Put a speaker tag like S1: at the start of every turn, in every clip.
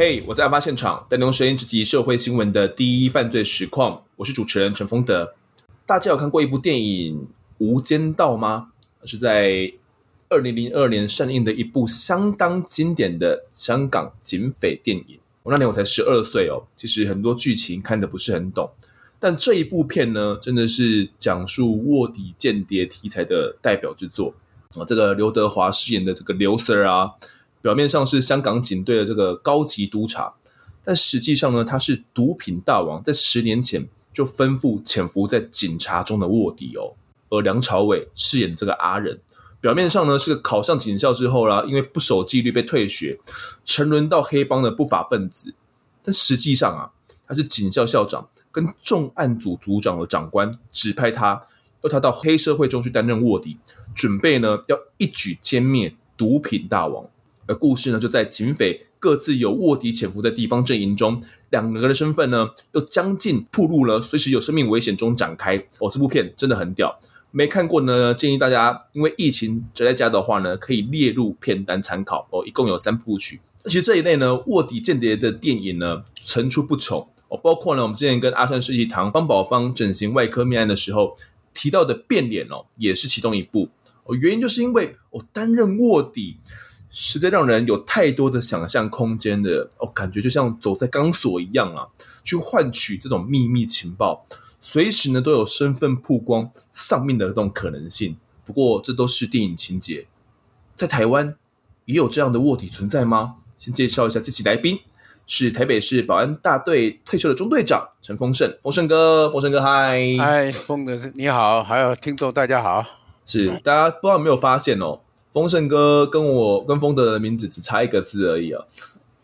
S1: 嘿，我在案发现场，带您用声音直击社会新闻的第一犯罪实况。我是主持人陈丰德。大家有看过一部电影《无间道》吗？是在二零零二年上映的一部相当经典的香港警匪电影。我那年我才十二岁哦，其实很多剧情看得不是很懂。但这一部片呢，真的是讲述卧底间谍题材的代表之作啊！这个刘德华饰演的这个刘 Sir 啊，表面上是香港警队的这个高级督察，但实际上呢，他是毒品大王，在十年前就吩咐潜伏在警察中的卧底哦。而梁朝伟饰演这个阿仁，表面上呢是个考上警校之后啦，因为不守纪律被退学，沉沦到黑帮的不法分子，但实际上啊，他是警校校长。跟重案组组长的长官指派他，要他到黑社会中去担任卧底，准备呢要一举歼灭毒品大王。故事呢就在警匪各自有卧底潜伏的地方阵营中，两个人的身份呢又将近暴露了，随时有生命危险中展开。哦，这部片真的很屌，没看过呢，建议大家因为疫情宅在家的话呢，可以列入片单参考。哦，一共有三部曲。其实这一类呢卧底间谍的电影呢层出不穷。哦，包括呢，我们之前跟阿川世纪堂方宝芳整形外科命案的时候提到的变脸哦，也是其中一部。哦，原因就是因为哦，担任卧底实在让人有太多的想象空间的哦，感觉就像走在钢索一样啊，去换取这种秘密情报，随时呢都有身份曝光、丧命的这种可能性。不过这都是电影情节，在台湾也有这样的卧底存在吗？先介绍一下这期来宾。是台北市保安大队退休的中队长陈丰盛，丰盛哥，丰盛哥，嗨，
S2: 嗨，丰哥你好，还有听众大家好，
S1: 是大家不知道有没有发现哦，丰盛哥跟我跟丰德的名字只差一个字而已啊，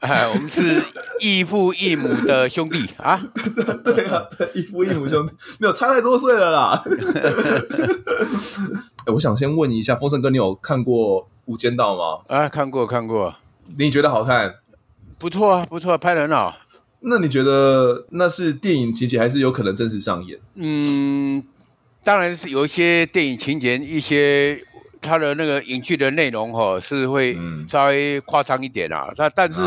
S2: 哎，我们是异父异母的兄弟 啊，
S1: 对啊，异父异母兄弟，没有差太多岁了啦。哎，我想先问一下丰盛哥，你有看过《无间道》吗？
S2: 啊，看过看过，
S1: 你觉得好看？
S2: 不错啊，不错啊，拍的很好。
S1: 那你觉得那是电影情节，还是有可能真实上演？
S2: 嗯，当然是有一些电影情节，一些它的那个影剧的内容哈，是会稍微夸张一点啊。它、嗯、但是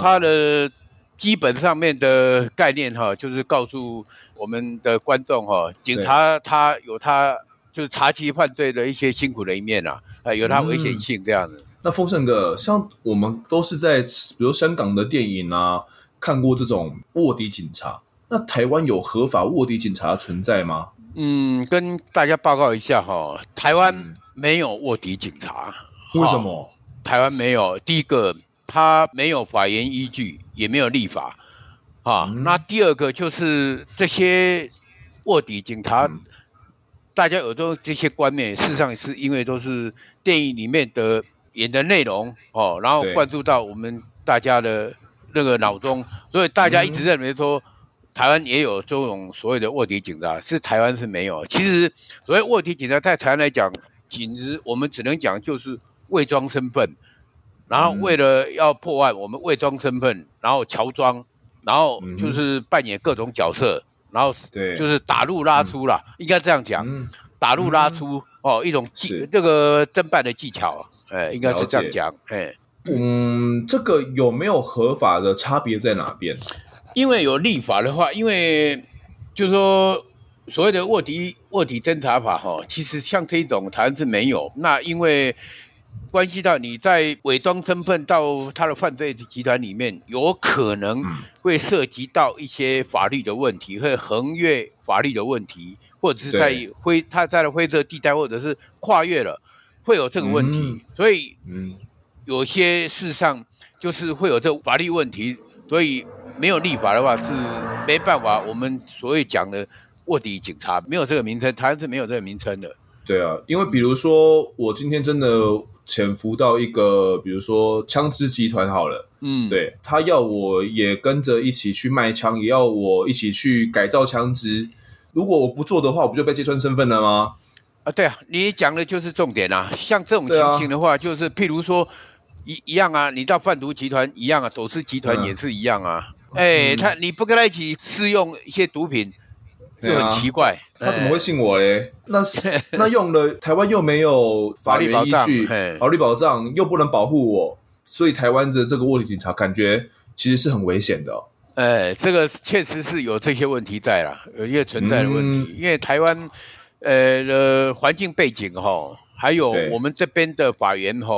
S2: 它的基本上面的概念哈，就是告诉我们的观众哈，警察他有他就是查缉犯罪的一些辛苦的一面啊，啊，有他危险性这样子。嗯
S1: 那丰盛哥，像我们都是在比如香港的电影啊，看过这种卧底警察。那台湾有合法卧底警察存在吗？
S2: 嗯，跟大家报告一下哈，台湾没有卧底警察。
S1: 嗯、为什么？
S2: 台湾没有。第一个，他没有法源依据，也没有立法。啊、嗯，那第二个就是这些卧底警察，嗯、大家有都这些观念，事实上是因为都是电影里面的。演的内容哦，然后灌注到我们大家的那个脑中，所以大家一直认为说，台湾也有这种所谓的卧底警察，是台湾是没有。其实所谓卧底警察，在台湾来讲，简直我们只能讲就是伪装身份，然后为了要破案，我们伪装身份，然后乔装，然后就是扮演各种角色，然后就是打入拉出啦，应该这样讲，打入拉出哦，一种技这个侦办的技巧。哎，应该是这样讲。哎，
S1: 嗯，这个有没有合法的差别在哪边？
S2: 因为有立法的话，因为就是说所谓的卧底卧底侦查法哈，其实像这种台湾是没有。那因为关系到你在伪装身份到他的犯罪集团里面，有可能会涉及到一些法律的问题，会横越法律的问题，或者是在灰他在了灰色地带，或者是跨越了。会有这个问题，嗯、所以嗯，有些事上就是会有这个法律问题，所以没有立法的话是没办法。我们所谓讲的卧底警察没有这个名称，台湾是没有这个名称的。
S1: 对啊，因为比如说我今天真的潜伏到一个，比如说枪支集团好了，嗯，对，他要我也跟着一起去卖枪，也要我一起去改造枪支。如果我不做的话，我不就被揭穿身份了吗？
S2: 啊，对啊，你讲的就是重点啊。像这种情形的话，就是譬如说一一样啊，你到贩毒集团一样啊，走私集团也是一样啊。哎，他你不跟他一起试用一些毒品，又很奇怪，
S1: 他怎么会信我嘞？那是 那用了台湾又没有法律依据，法律保障又不能保护我，所以台湾的这个卧底警察感觉其实是很危险的哦。
S2: 呃，这个确实是有这些问题在啦，有一些存在的问题。嗯、因为台湾呃的环境背景哈，还有我们这边的法源哈，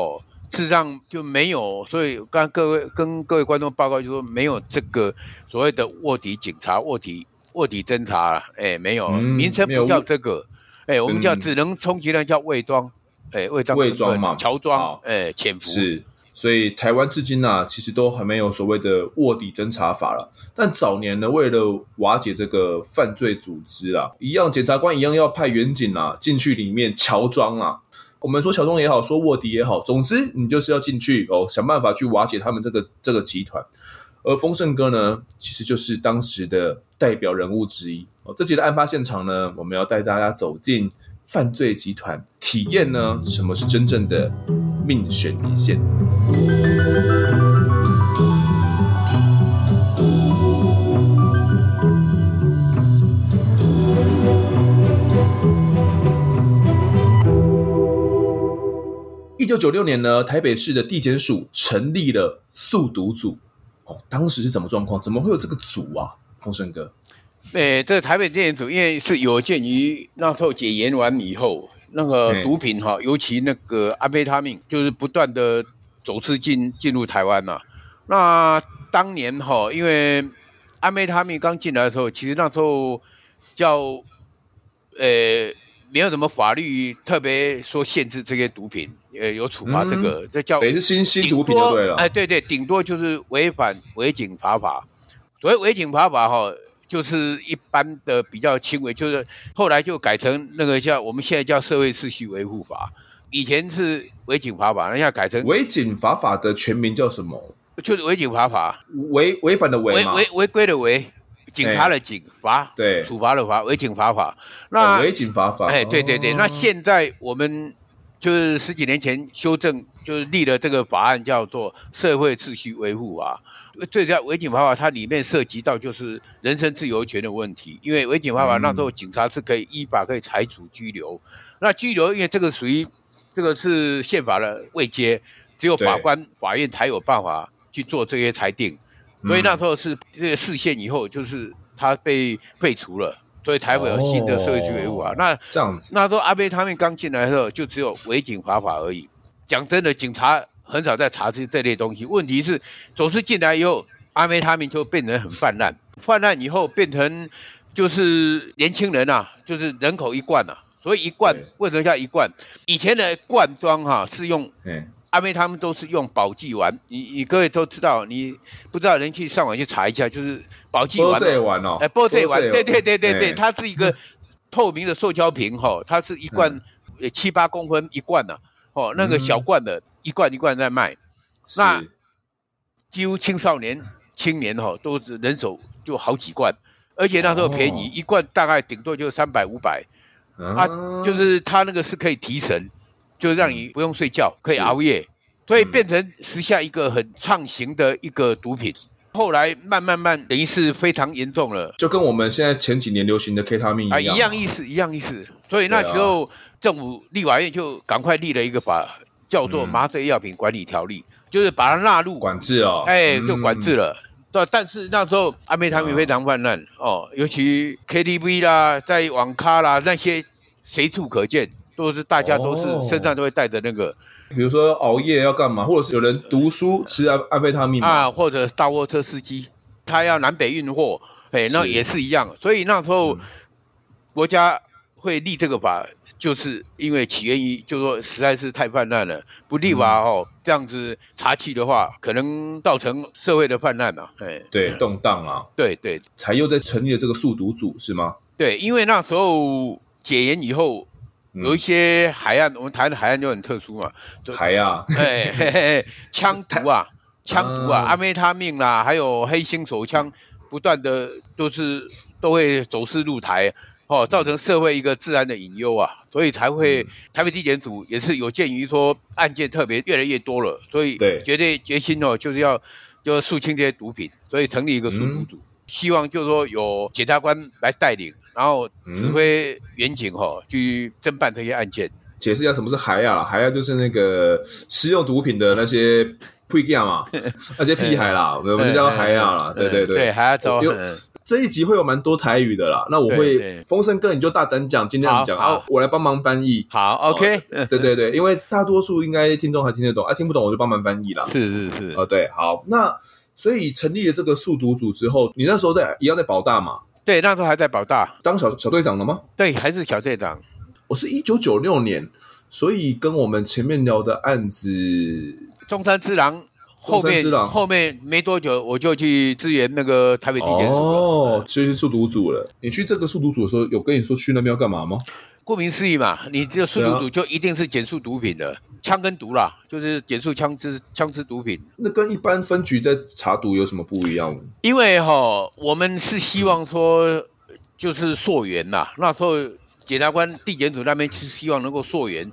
S2: 事实上就没有。所以刚刚各位跟各位观众报告，就说没有这个所谓的卧底警察、卧底卧底侦查，哎，没有，嗯、名称不叫这个，哎，我们叫只能充其量叫伪装，哎，伪装、
S1: 伪装嘛，
S2: 乔装，哎，潜伏
S1: 是。所以台湾至今啊，其实都还没有所谓的卧底侦查法了。但早年呢，为了瓦解这个犯罪组织啊，一样检察官一样要派员警啊进去里面乔装啊。我们说乔装也好，说卧底也好，总之你就是要进去哦，想办法去瓦解他们这个这个集团。而丰盛哥呢，其实就是当时的代表人物之一哦。这集的案发现场呢，我们要带大家走进犯罪集团，体验呢什么是真正的命悬一线。一九九六年呢，台北市的地检署成立了速毒组。哦，当时是什么状况？怎么会有这个组啊？丰盛哥，
S2: 对，这个台北电影组因为是有鉴于那时候解严完以后，那个毒品哈，尤其那个安非他命，就是不断的走私进进入台湾呐。那当年哈，因为安非他命刚进来的时候，其实那时候叫呃。没有什么法律特别说限制这些毒品，呃，有处罚这个，嗯、这叫。
S1: 是新新毒品就对了。
S2: 哎，对对，顶多就是违反违警罚法。所谓违警罚法哈，就是一般的比较轻微，就是后来就改成那个叫我们现在叫社会秩序维护法，以前是违警罚法，那现在改成
S1: 违警罚法的全名叫什么？
S2: 就是违警罚法，
S1: 违违反的违
S2: 违违规的违。警察的警罚，对，处罚的罚，违警罚法。那
S1: 违警罚法，
S2: 哎，对对对。那现在我们就是十几年前修正，就是立了这个法案，叫做社会秩序维护法。最主要违警法法，它里面涉及到就是人身自由权的问题。因为违警法法那时候警察是可以依法可以裁处拘留。那拘留，因为这个属于这个是宪法的未接，只有法官、法院才有办法去做这些裁定。所以那时候是这个释宪以后，就是他被废除了，所以台北有新的社会秩序维护法。那
S1: 这样子，
S2: 那时候阿贝他们刚进来的时候，就只有违警罚法而已。讲真的，警察很少在查这这类东西。问题是，总是进来以后，阿贝他们就变成很泛滥，泛滥以后变成就是年轻人啊，就是人口一贯啊。所以一贯为什么叫一贯？以前的灌装哈是用。阿妹他们都是用保济丸，你你各位都知道，你不知道人去上网去查一下，就是保济丸。玻璃丸哦，哎，保济丸，对对对对对，它是一个 透明的塑胶瓶哈，它是一罐七八公分一罐的哦，那个小罐的，一罐一罐在卖。那几乎青少年、青年哈都是人手就好几罐，而且那时候便宜，一罐大概顶多就三百五百，啊，就是它那个是可以提神。就让你不用睡觉，可以熬夜，所以变成时下一个很畅行的一个毒品。后来慢慢慢，等于是非常严重了，
S1: 就跟我们现在前几年流行的 K 他命一样，啊，
S2: 一样意思，一样意思。所以那时候政府立法院就赶快立了一个法，叫做《麻醉药品管理条例》，就是把它纳入
S1: 管制哦，
S2: 哎，就管制了。对，但是那时候安非他命非常泛滥哦，尤其 KTV 啦，在网咖啦那些随处可见。都是大家都是身上都会带着那个，
S1: 比如说熬夜要干嘛，或者是有人读书吃安安非他命
S2: 啊，或者大货车司机他要南北运货，哎，那也是一样。所以那时候国家会立这个法，就是因为起源于，就是说实在是太泛滥了，不立法哦，这样子查起的话，可能造成社会的泛滥啊，哎，
S1: 对，动荡啊，
S2: 对对，
S1: 才又在成立了这个速读组是吗？
S2: 对，因为那时候解严以后。有一些海岸，我们台湾的海岸就很特殊嘛，
S1: 海啊，
S2: 哎，嘿嘿，枪 毒啊，枪毒啊，阿非他命啦，还有黑心手枪，不断的都是都会走私入台，哦，造成社会一个治安的隐忧啊，所以才会台北地检署也是有鉴于说案件特别越来越多了，所以绝对决心哦，就是要就肃清这些毒品，所以成立一个速毒组，希望就是说有检察官来带领。然后指挥员警哈去侦办这些案件。
S1: 解释一下什么是海亚？海亚就是那个食用毒品的那些不一样嘛，那些屁孩啦，我们叫海啊啦，对对对，
S2: 对孩啊，
S1: 有这一集会有蛮多台语的啦，那我会风盛哥你就大胆讲，尽量讲啊，我来帮忙翻译。
S2: 好，OK，
S1: 对对对，因为大多数应该听众还听得懂，啊听不懂我就帮忙翻译啦。
S2: 是是是，
S1: 哦对，好，那所以成立了这个速读组之后，你那时候在一样在保大嘛？
S2: 对，那时候还在保大
S1: 当小小队长了吗？
S2: 对，还是小队长。
S1: 我是一九九六年，所以跟我们前面聊的案子，
S2: 中山之狼后面后面没多久，我就去支援那个台北地检署
S1: 哦，其实是速读组了。你去这个速读组的时候，有跟你说去那边要干嘛吗？
S2: 顾名思义嘛，你这个速毒组就一定是检束毒品的，啊、枪跟毒啦，就是检束枪支枪支毒品。
S1: 那跟一般分局在查毒有什么不一样？
S2: 因为哈，我们是希望说就是溯源呐，那时候。检察官、地检组那边是希望能够溯源，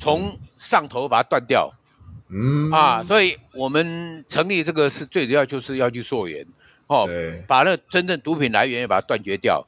S2: 从上头把它断掉，嗯啊，所以我们成立这个是最主要就是要去溯源，哦，对。把那真正毒品来源也把它断绝掉，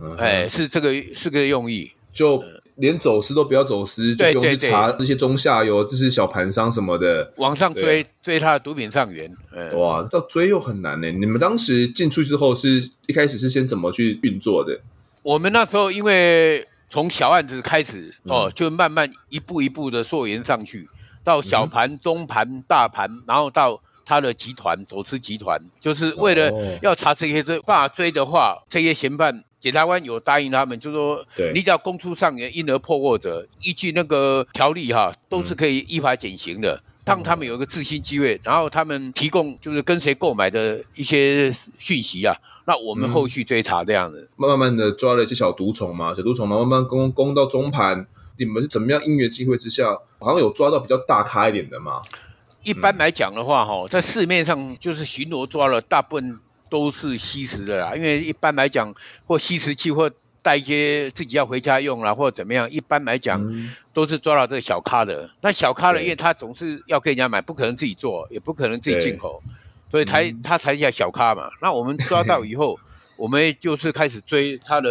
S2: 嗯、哎，是这个是个用意，
S1: 就连走私都不要走私，就不用去查这些中下游，这是小盘商什么的，
S2: 往上追追他的毒品上源，
S1: 嗯、哇，要追又很难呢。你们当时进去之后是一开始是先怎么去运作的？
S2: 我们那时候因为从小案子开始哦，就慢慢一步一步的溯源上去，到小盘、中盘、大盘，然后到他的集团走私集团，就是为了要查这些追，办法追的话，这些嫌犯，检察官有答应他们，就说，你只要供出上源，因而破获者，依据那个条例哈，都是可以依法减刑的。让他们有一个自新机会，然后他们提供就是跟谁购买的一些讯息啊。那我们后续追查这样子，
S1: 慢慢慢的抓了一些小毒虫嘛，小毒虫，然后慢慢攻攻到中盘。你们是怎么样因缘机会之下，好像有抓到比较大咖一点的吗？
S2: 一般来讲的话，哈，在市面上就是巡逻抓了，大部分都是吸食的啦。因为一般来讲，或吸食器或带一些自己要回家用啦，或者怎么样，一般来讲都是抓到这个小咖的。那小咖的，因为他总是要跟人家买，不可能自己做，也不可能自己进口。所以他他才叫小咖嘛，那我们抓到以后，我们就是开始追他的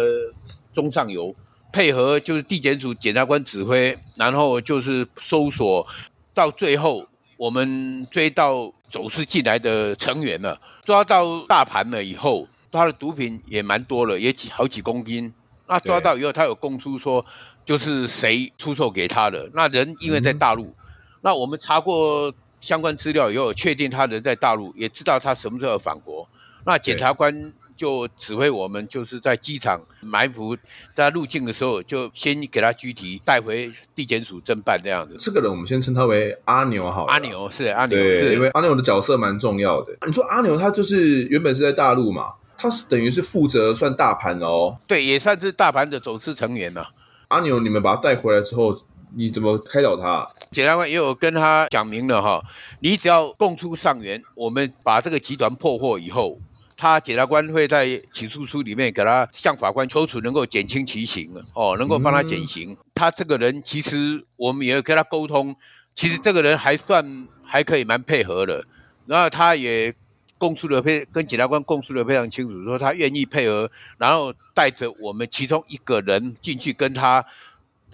S2: 中上游，配合就是地检署检察官指挥，然后就是搜索，到最后我们追到走私进来的成员了，抓到大盘了以后，他的毒品也蛮多了，也几好几公斤。那抓到以后，他有供出说就是谁出售给他的，那人因为在大陆，那我们查过。相关资料以后，确定他人在大陆，也知道他什么时候返国。那检察官就指挥我们，就是在机场埋伏，在入境的时候就先给他拘提，带回地检署侦办这样子。
S1: 这个人我们先称他为阿牛好了。
S2: 阿牛是阿牛，
S1: 对
S2: 是
S1: 因为阿牛的角色蛮重要的。你说阿牛他就是原本是在大陆嘛，他是等于是负责算大盘哦。
S2: 对，也算是大盘的走私成员了。
S1: 阿牛，你们把他带回来之后。你怎么开导他？
S2: 检察官也有跟他讲明了哈，你只要供出上元，我们把这个集团破获以后，他检察官会在起诉书里面给他向法官求处，能够减轻其刑哦，能够帮他减刑。嗯、他这个人其实我们也跟他沟通，其实这个人还算还可以，蛮配合的。然后他也供述的非跟检察官供述的非常清楚，说他愿意配合，然后带着我们其中一个人进去跟他。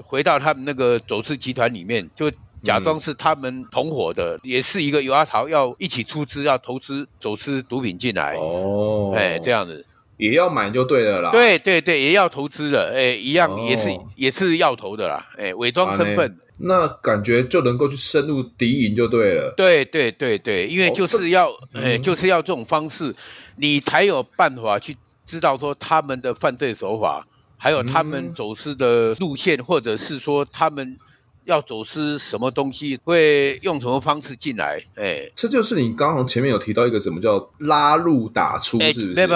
S2: 回到他们那个走私集团里面，就假装是他们同伙的，嗯、也是一个有阿桃要一起出资要投资走私毒品进来哦，哎，这样子
S1: 也要买就对了啦。
S2: 对对对，也要投资的，哎，一样也是、哦、也是要投的啦，哎，伪装身份、啊，
S1: 那感觉就能够去深入敌营就对了。
S2: 对对对对，因为就是要，哦、哎，就是要这种方式，你才有办法去知道说他们的犯罪手法。还有他们走私的路线，或者是说他们要走私什么东西，会用什么方式进来？哎，
S1: 这就是你刚刚前面有提到一个什么叫拉入打出，是不是？
S2: 不，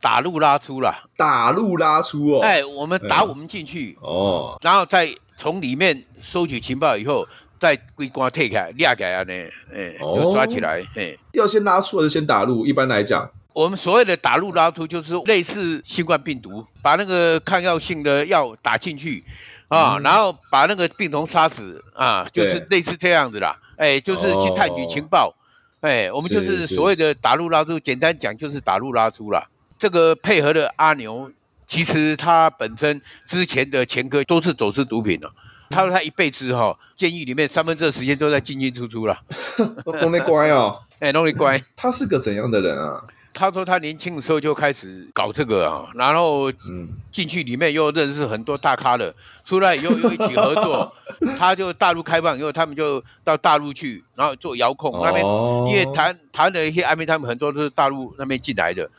S2: 打入拉出啦，
S1: 打入拉出哦。
S2: 哎，我们打我们进去哦，然后再从里面收取情报以后，再归关退开，裂开啊呢，哎，就抓起来。哎，
S1: 要先拉出还是先打入？一般来讲。
S2: 我们所谓的打入拉出，就是类似新冠病毒，把那个抗药性的药打进去，啊，嗯、然后把那个病虫杀死，啊，就是类似这样子啦。对哎，就是去探取情报，哦、哎，我们就是所谓的打入拉出，简单讲就是打入拉出啦。这个配合的阿牛，其实他本身之前的前科都是走私毒品的，他说他一辈子哈，监狱里面三分之二时间都在进进出出了，
S1: 都都没乖哦，
S2: 哎，都没乖。
S1: 他是个怎样的人啊？
S2: 他说他年轻的时候就开始搞这个啊，然后嗯，进去里面又认识很多大咖的，出来以后又一起合作。他就大陆开放以后，他们就到大陆去，然后做遥控那边，因为谈谈的一些安排，他们很多都是大陆那边进来的，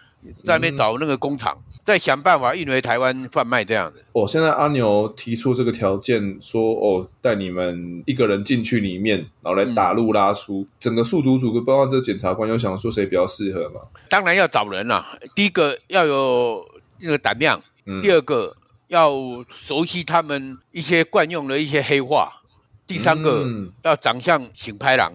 S2: 在那边找那个工厂。在想办法运回台湾贩卖这样子。
S1: 哦，现在阿牛提出这个条件，说哦，带你们一个人进去里面，然后来打入拉出，嗯、整个速读组包括这个检察官，有想说谁比较适合嘛？
S2: 当然要找人啦、啊。第一个要有那个胆量，嗯、第二个要熟悉他们一些惯用的一些黑话，第三个、嗯、要长相请拍郎，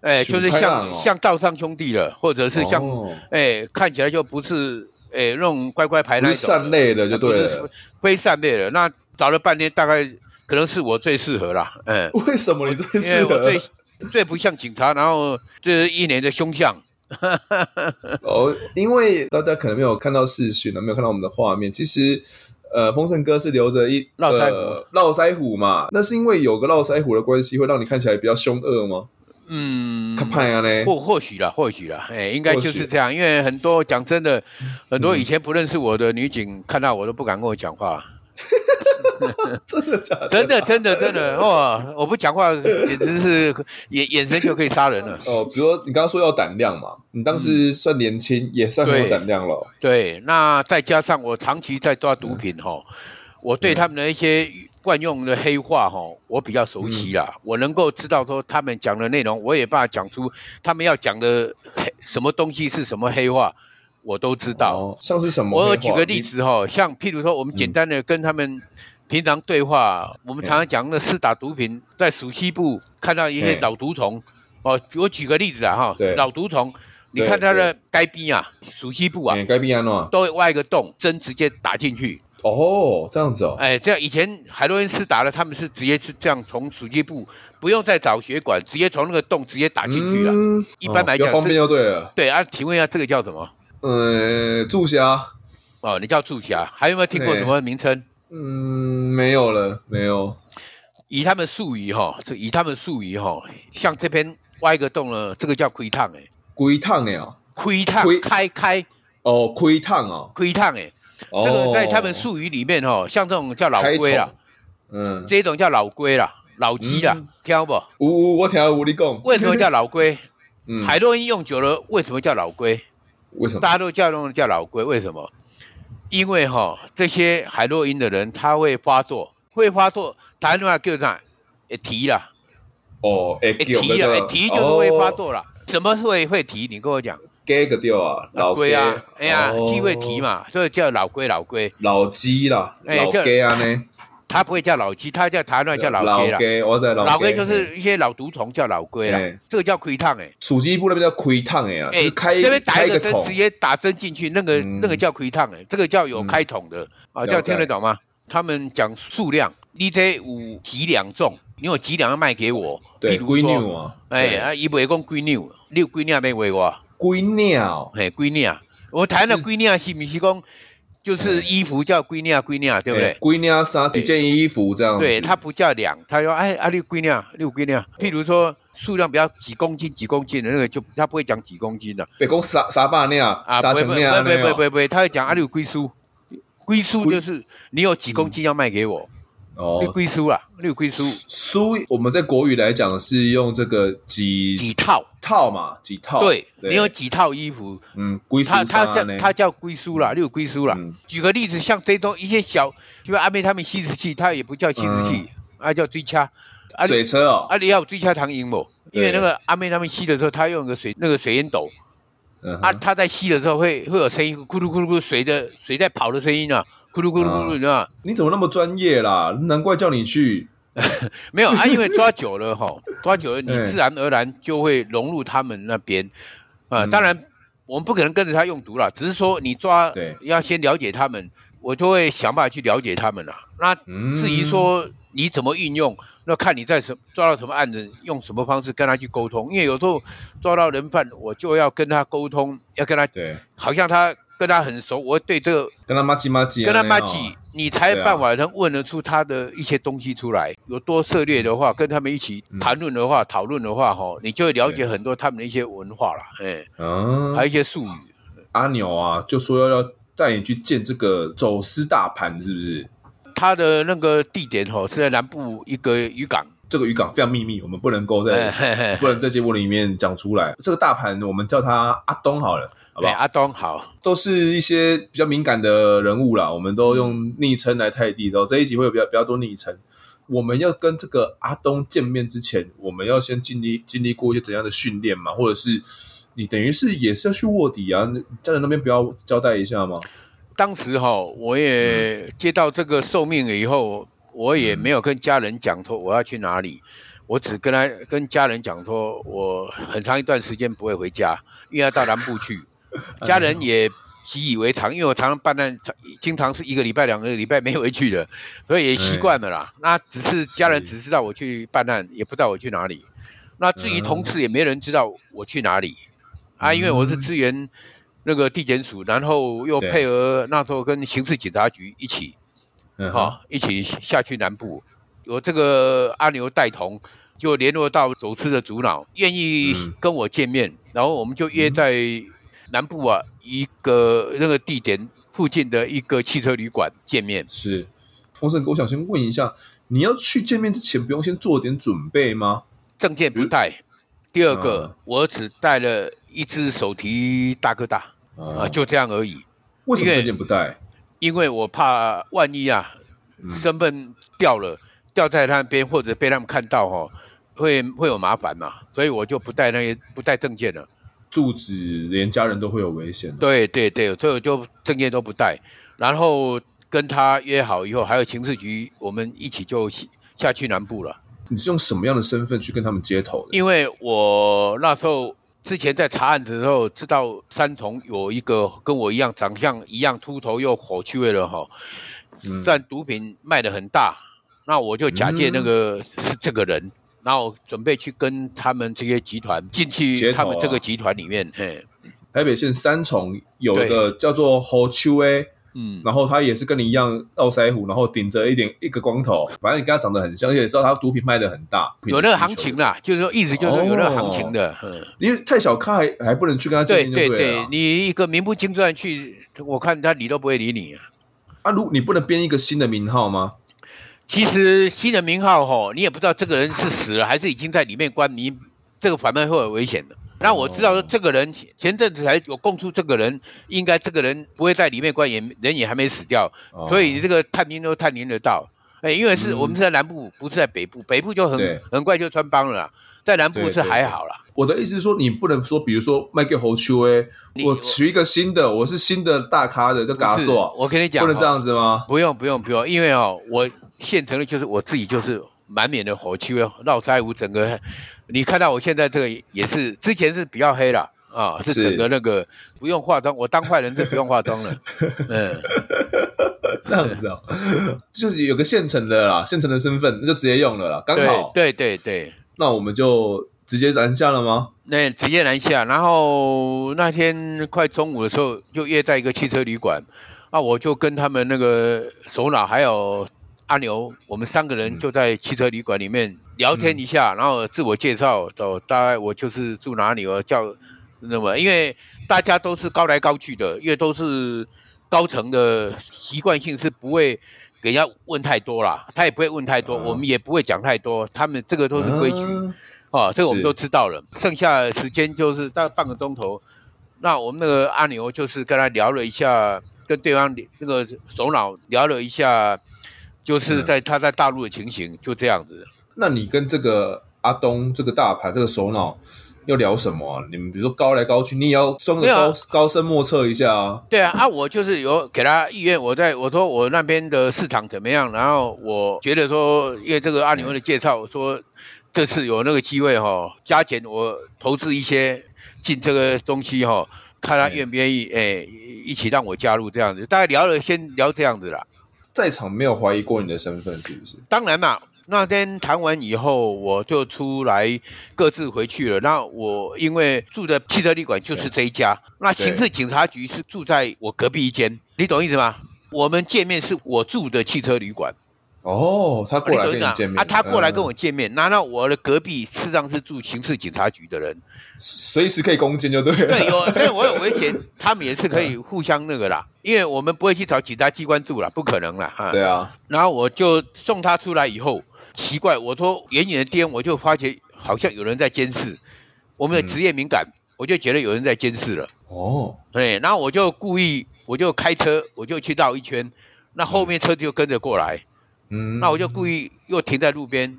S2: 哎，就是像、哦、像道上兄弟了，或者是像、哦、哎，看起来就不是。哎，那种乖乖牌那种，
S1: 善类的就对了，
S2: 非善类的。那找了半天，大概可能是我最适合啦。嗯，
S1: 为什么你最适合？
S2: 因为我最最不像警察，然后这是一年的凶相。
S1: 哦，因为大家可能没有看到视讯呢，没有看到我们的画面。其实，呃，丰盛哥是留着一
S2: 络腮胡，
S1: 络腮胡嘛。那是因为有个络腮胡的关系，会让你看起来比较凶恶吗？
S2: 嗯，或或许啦，或许啦，哎、欸，应该就是这样。因为很多讲真的，很多以前不认识我的女警，看到我都不敢跟我讲话。
S1: 真的假的？
S2: 真的真的真的哇！我不讲话，简直是 眼眼神就可以杀人了。
S1: 哦，比如说你刚刚说要胆量嘛，你当时算年轻，嗯、也算很有胆量了。
S2: 对，那再加上我长期在抓毒品哈，嗯、我对他们的一些。惯用的黑话哈，我比较熟悉啦，嗯、我能够知道说他们讲的内容，我也把它讲出他们要讲的黑什么东西是什么黑话，我都知道。
S1: 哦、像是什么？
S2: 我举个例子哈，像譬如说，我们简单的跟他们平常对话，嗯、我们常常讲的四打毒品，在属西部看到一些老毒虫哦，我举个例子啊哈，老毒虫，你看他的该边啊，熟悉部啊，
S1: 该边啊，
S2: 都会挖一个洞，针直接打进去。
S1: 哦，这样子哦，
S2: 哎，这样以前海洛因是打了，他们是直接是这样从属机部，不用再找血管，直接从那个洞直接打进去了。嗯、一般来讲，
S1: 方便就对了。
S2: 对啊，请问一下，这个叫什么？
S1: 呃，注侠。
S2: 哦，你叫注侠，还有没有听过什么名称？
S1: 嗯，没有了，没有。
S2: 以他们术语哈，这以他们术语哈，像这边挖一个洞了，这个叫窥探哎，
S1: 窥探哎啊，
S2: 窥探开开
S1: 哦，窥探哦，
S2: 窥探哎。这个在他们术语里面哦，像这种叫老龟啦，嗯，这种叫老龟啦，老鸡啦，听不？
S1: 呜，我听有你讲。
S2: 为什么叫老龟？嗯，海洛因用久了，为什么叫老龟？
S1: 为什么？
S2: 大家都叫那种叫老龟，为什么？因为哈，这些海洛因的人他会发作，会发作，台湾话叫啥？会提啦。
S1: 哦，会
S2: 提啦，会提就是会发作了。怎么会会提？你跟我讲。
S1: 鸡个掉啊，
S2: 老龟啊，哎呀，鸡会啼嘛，所以叫老龟老龟。
S1: 老鸡啦，老鸡啊呢？
S2: 它不会叫老鸡，它叫台湾叫老龟啦。
S1: 老我在老
S2: 龟就是一些老毒虫叫老龟啦，这个叫窥探诶。属
S1: 鸡部那边叫窥探诶啊，哎，开
S2: 这边打一个针，直接打针进去，那个那个叫窥探诶，这个叫有开筒的啊，这样听得懂吗？他们讲数量，你这有几两重，你有几两要卖给我？
S1: 对，龟牛啊，
S2: 哎啊，伊袂讲龟牛，你有龟鸟没喂我？
S1: 龟鸟，
S2: 嘿，龟鸟，我谈的龟鸟是不是讲，就是衣服叫龟鸟，龟鸟，对不对？
S1: 龟鸟衫几件衣服这样。
S2: 对，它不叫两，它说，哎，啊，六龟鸟，六龟鸟。譬如说数量比较几公斤、几公斤的那个，就他不会讲几公斤的。
S1: 别讲三三百两啊，
S2: 不会不会不会不会不会，他会讲啊，你有龟叔，龟叔就是你有几公斤要卖给我。哦，六龟书啊，你有龟书。
S1: 书我们在国语来讲是用这个几
S2: 几套
S1: 套嘛，几套。
S2: 对，你有几套衣服，
S1: 嗯，龟书。
S2: 他他叫他叫龟书啦，你有龟书啦。举个例子，像这种一些小，就阿妹他们吸食器，它也不叫吸食器，啊叫追掐。
S1: 水车哦，
S2: 啊你要追掐糖饮不？因为那个阿妹他们吸的时候，他用个水那个水烟斗，啊他在吸的时候会会有声音，咕噜咕噜咕，水的水在跑的声音啊。咕噜咕噜咕噜，你知道吗？
S1: 你怎么那么专业啦？难怪叫你去。
S2: 没有啊，因为抓久了哈，抓久了你自然而然就会融入他们那边。啊，当然我们不可能跟着他用毒了，只是说你抓要先了解他们，我就会想办法去了解他们了。那至于说你怎么运用，那看你在什抓到什么案子，用什么方式跟他去沟通。因为有时候抓到人犯，我就要跟他沟通，要跟他对，好像他。跟他很熟，我对这个
S1: 跟他妈鸡妈鸡，
S2: 跟他妈鸡，你才有办法能问得出他的一些东西出来。有多涉猎的话，跟他们一起谈论的话，讨论的话，哈，你就会了解很多他们的一些文化了，哎，嗯，还有一些术语。
S1: 阿牛啊，就说要带你去见这个走私大盘，是不是？
S2: 他的那个地点哦是在南部一个渔港，
S1: 这个渔港非常秘密，我们不能够在不能在节目里面讲出来。这个大盘我们叫他阿东好了，好不好？
S2: 阿东好，
S1: 都是一些比较敏感的人物啦，我们都用昵称来泰地。然后这一集会有比较比较多昵称。我们要跟这个阿东见面之前，我们要先经历经历过一些怎样的训练嘛？或者是你等于是也是要去卧底啊？家人那边不要交代一下吗？
S2: 当时哈，我也接到这个受命了以后，我也没有跟家人讲说我要去哪里，我只跟他跟家人讲说，我很长一段时间不会回家，因为要到南部去。家人也习以为常，因为我常常办案，经常是一个礼拜、两个礼拜没回去的，所以也习惯了啦。那只是家人只知道我去办案，也不知道我去哪里。那至于同事，也没人知道我去哪里啊，因为我是支援。那个地检署，然后又配合那时候跟刑事警察局一起，好一起下去南部，有这个阿牛带同，就联络到走私的主脑，愿意跟我见面，然后我们就约在南部啊一个那个地点附近的一个汽车旅馆见面。
S1: 是，丰盛哥，我想先问一下，你要去见面之前，不用先做点准备吗？
S2: 证件不带，第二个我只带了一只手提大哥大。啊，就这样而已。
S1: 为什么证件不带？
S2: 因为我怕万一啊，嗯、身份掉了，掉在那边或者被他们看到哈，会会有麻烦嘛，所以我就不带那些不带证件了。
S1: 住址连家人都会有危险。
S2: 对对对，所以我就证件都不带，然后跟他约好以后，还有刑事局，我们一起就下去南部了。
S1: 你是用什么样的身份去跟他们接头的？
S2: 因为我那时候。之前在查案的时候，知道三重有一个跟我一样长相一样秃头又火气味的哈，但毒品卖的很大，那我就假借那个是这个人，然后准备去跟他们这些集团进去他们这个集团里面。嘿，
S1: 台北县三重有一个叫做火趣味。嗯，然后他也是跟你一样络腮胡，然后顶着一点一个光头，反正你跟他长得很像，而且知道他毒品卖的很大，
S2: 有那个行情啦，就是说一直就是有那个行情的。嗯，
S1: 因为太小咖还还不能去跟他见面，对对对，
S2: 你一个名不经传去，我看他理都不会理你啊。
S1: 啊，如你不能编一个新的名号吗？
S2: 其实新的名号吼，你也不知道这个人是死了还是已经在里面关，你这个反面会有危险的。那我知道说这个人前阵子才有供出，这个人应该这个人不会在里面关，也人也还没死掉，所以你这个探听都探听得到。哎，因为是我们是在南部，不是在北部，北部就很很快就穿帮了，在南部是还好啦。
S1: 我的意思是说，你不能说，比如说卖给侯秋哎，我取一个新的，我是新的大咖的，就给他做。
S2: 我跟你讲，
S1: 不能这样子吗？
S2: 不用不用不用，因为哦，我现成的就是我自己，就是满脸的火气，络腮胡，整个。你看到我现在这个也是，之前是比较黑了啊，是整个那个不用化妆，我当坏人就不用化妆了，嗯，
S1: 这样子哦，就是有个现成的啦，现成的身份那就直接用了啦，刚好，
S2: 对对对，对，
S1: 那我们就直接南下了吗？
S2: 那直接南下，然后那天快中午的时候就约在一个汽车旅馆，啊，我就跟他们那个首脑还有阿牛，我们三个人就在汽车旅馆里面。聊天一下，然后自我介绍，走，大概我就是住哪里，我叫那么，因为大家都是高来高去的，因为都是高层的习惯性是不会给人家问太多啦，他也不会问太多，我们也不会讲太多，他们这个都是规矩，哦，这个我们都知道了。剩下的时间就是大概半个钟头，那我们那个阿牛就是跟他聊了一下，跟对方那个首脑聊了一下，就是在他在大陆的情形，就这样子。
S1: 那你跟这个阿东这个大牌这个首脑要聊什么啊？你们比如说高来高去，你也要装个高、啊、高深莫测一下啊？
S2: 对啊，啊，我就是有给他意愿，我在我说我那边的市场怎么样，然后我觉得说，因为这个阿牛的介绍，我说这次有那个机会哈，加减我投资一些进这个东西哈，看他愿不愿意哎，一起让我加入这样子。大概聊了先聊这样子啦，
S1: 在场没有怀疑过你的身份是不是？
S2: 当然嘛。那天谈完以后，我就出来各自回去了。那我因为住的汽车旅馆就是这一家，那刑事警察局是住在我隔壁一间，你懂意思吗？我们见面是我住的汽车旅馆。
S1: 哦，他过来跟你见面
S2: 啊？他过来跟我见面，难道、嗯、我的隔壁实际上是住刑事警察局的人？
S1: 随时可以攻坚就对了。
S2: 对，有，但是我有危险，他们也是可以互相那个啦，因为我们不会去找警察机关住了，不可能了哈。
S1: 对啊。
S2: 然后我就送他出来以后，奇怪，我说远远的颠，我就发觉好像有人在监视。我们的职业敏感，嗯、我就觉得有人在监视了。哦。对，然后我就故意，我就开车，我就去绕一圈，那后面车就跟着过来。嗯，那我就故意又停在路边，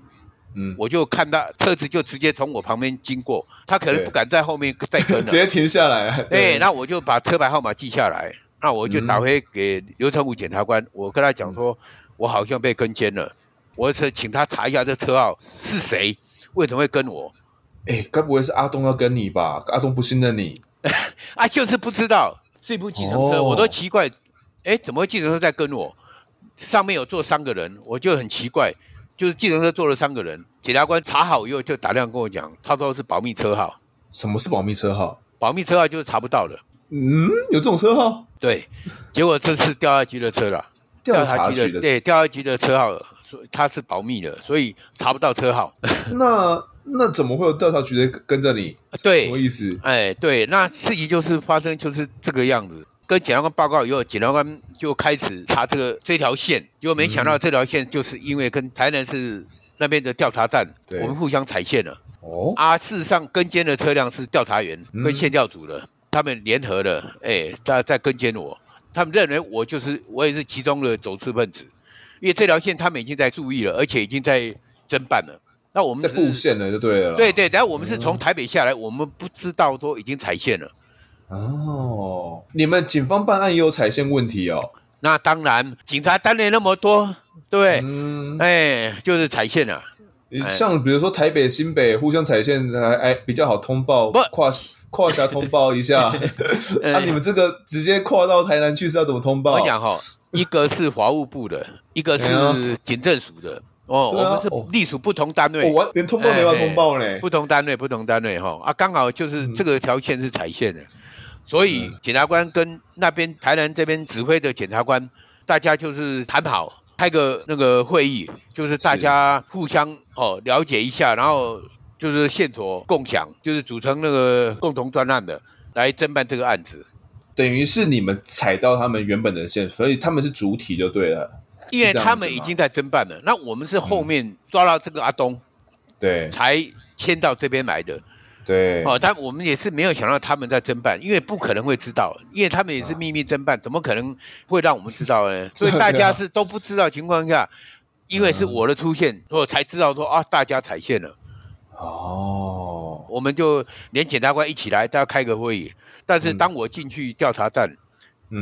S2: 嗯，我就看到车子就直接从我旁边经过，他可能不敢在后面再跟了，
S1: 直接停下来。
S2: 对，那我就把车牌号码记下来，那我就打回给刘成武检察官，我跟他讲说，我好像被跟监了，我是请他查一下这车号是谁，为什么会跟我？
S1: 哎，该不会是阿东要跟你吧？阿东不信任你？
S2: 啊，就是不知道这部计程车，我都奇怪，哎，怎么会计程车在跟我？上面有坐三个人，我就很奇怪，就是计程车坐了三个人。检察官查好以后就打电话跟我讲，他说是保密车号。
S1: 什么是保密车号？
S2: 保密车号就是查不到的。
S1: 嗯，有这种车号？
S2: 对，结果这是调查局的车了。
S1: 调查局的，
S2: 的对，调查局的车号，所以它是保密的，所以查不到车号。
S1: 那那怎么会有调查局的跟着你？
S2: 对，
S1: 什么意思？
S2: 哎，对，那事情就是发生就是这个样子。跟检察官报告以后，检察官就开始查这个这条线，结果没想到这条线就是因为跟台南市那边的调查站，我们互相踩线了。哦，啊，事实上跟监的车辆是调查员跟线调组的，他们联合的，哎，在在跟监我，他们认为我就是我也是其中的走私分子，因为这条线他们已经在注意了，而且已经在侦办了。那我们在
S1: 布线了就对了。
S2: 对对，然后我们是从台北下来，我们不知道说已经踩线了。
S1: 哦，你们警方办案也有踩线问题哦？
S2: 那当然，警察单位那么多，对，嗯，哎，就是踩线了。
S1: 像比如说台北、新北互相踩线，还哎比较好通报，不跨跨峡通报一下。那、啊、你们这个直接跨到台南去是要怎么通报？
S2: 我讲哈，一个是法务部的，一个是警政署的。哦，我们是隶属不同单位，
S1: 我连通报都没有通报呢。
S2: 不同单位，不同单位哈啊，刚好就是这个条线是踩线的。所以检察官跟那边台南这边指挥的检察官，大家就是谈好，开个那个会议，就是大家互相哦了解一下，然后就是线索共享，就是组成那个共同专案的来侦办这个案子。
S1: 等于是你们踩到他们原本的线，所以他们是主体就对了。
S2: 因为他们已经在侦办了，那我们是后面抓到这个阿东，
S1: 对，
S2: 才迁到这边来的。
S1: 对，
S2: 哦，但我们也是没有想到他们在侦办，因为不可能会知道，因为他们也是秘密侦办，怎么可能会让我们知道呢？所以大家是都不知道情况下，因为是我的出现，所以才知道说啊，大家踩线了。哦，我们就连检察官一起来，都要开个会议。但是当我进去调查站，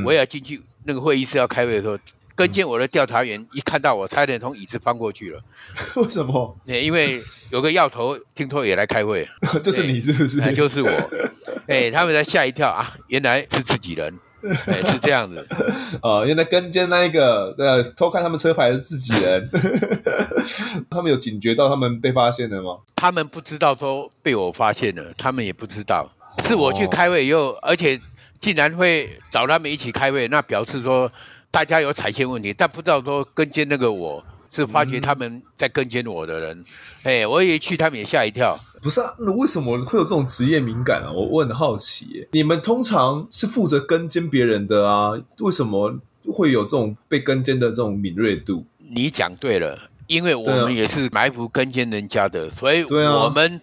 S2: 我也要进去那个会议室要开会的时候。跟进我的调查员一看到我，差点从椅子翻过去了。
S1: 为什么？
S2: 因为有个药头听说也来开会，
S1: 就是你是不是？
S2: 哎、就是我。哎，他们才吓一跳啊！原来是自己人，哎，是这样子。
S1: 哦，原来跟监那一个，呃，偷看他们车牌是自己人。他们有警觉到他们被发现了吗？
S2: 他们不知道说被我发现了，他们也不知道是我去开会以后，哦、而且竟然会找他们一起开会，那表示说。大家有踩线问题，但不知道说跟监那个我是发觉他们在跟监我的人，哎、嗯，我一去他们也吓一跳。
S1: 不是啊，那为什么会有这种职业敏感啊？我我很好奇耶。你们通常是负责跟监别人的啊，为什么会有这种被跟监的这种敏锐度？
S2: 你讲对了，因为我们也是埋伏跟监人家的，所以我们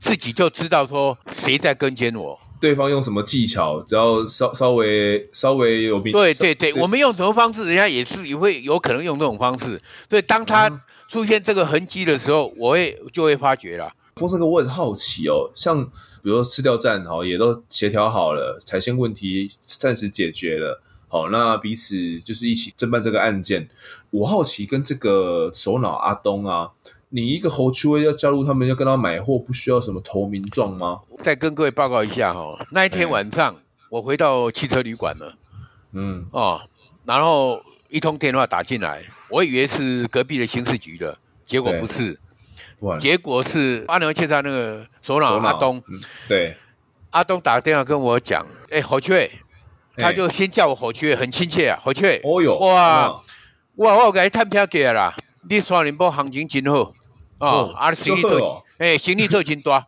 S2: 自己就知道说谁在跟监我。
S1: 对方用什么技巧，只要稍稍微稍微有比
S2: 对对对，对我们用什么方式，人家也是也会有可能用这种方式。所以当他出现这个痕迹的时候，我会就会发觉了。
S1: 风生哥，我很好奇哦，像比如说吃掉站哈，也都协调好了，财线问题暂时解决了，好，那彼此就是一起侦办这个案件。我好奇跟这个首脑阿东啊。你一个侯区威要加入他们，要跟他买货，不需要什么投名状吗？
S2: 再跟各位报告一下哈，那一天晚上我回到汽车旅馆了，嗯。哦，然后一通电话打进来，我以为是隔壁的刑事局的，结果不是，结果是阿牛介绍那个首脑阿东，
S1: 嗯，对，
S2: 阿东打电话跟我讲，哎，火雀，他就先叫我火雀，很亲切啊，火雀，
S1: 哦哟，
S2: 哇，哇，我给你探票给啦，你双林波行情真好，哦，啊，行李做，哎，生意做真大，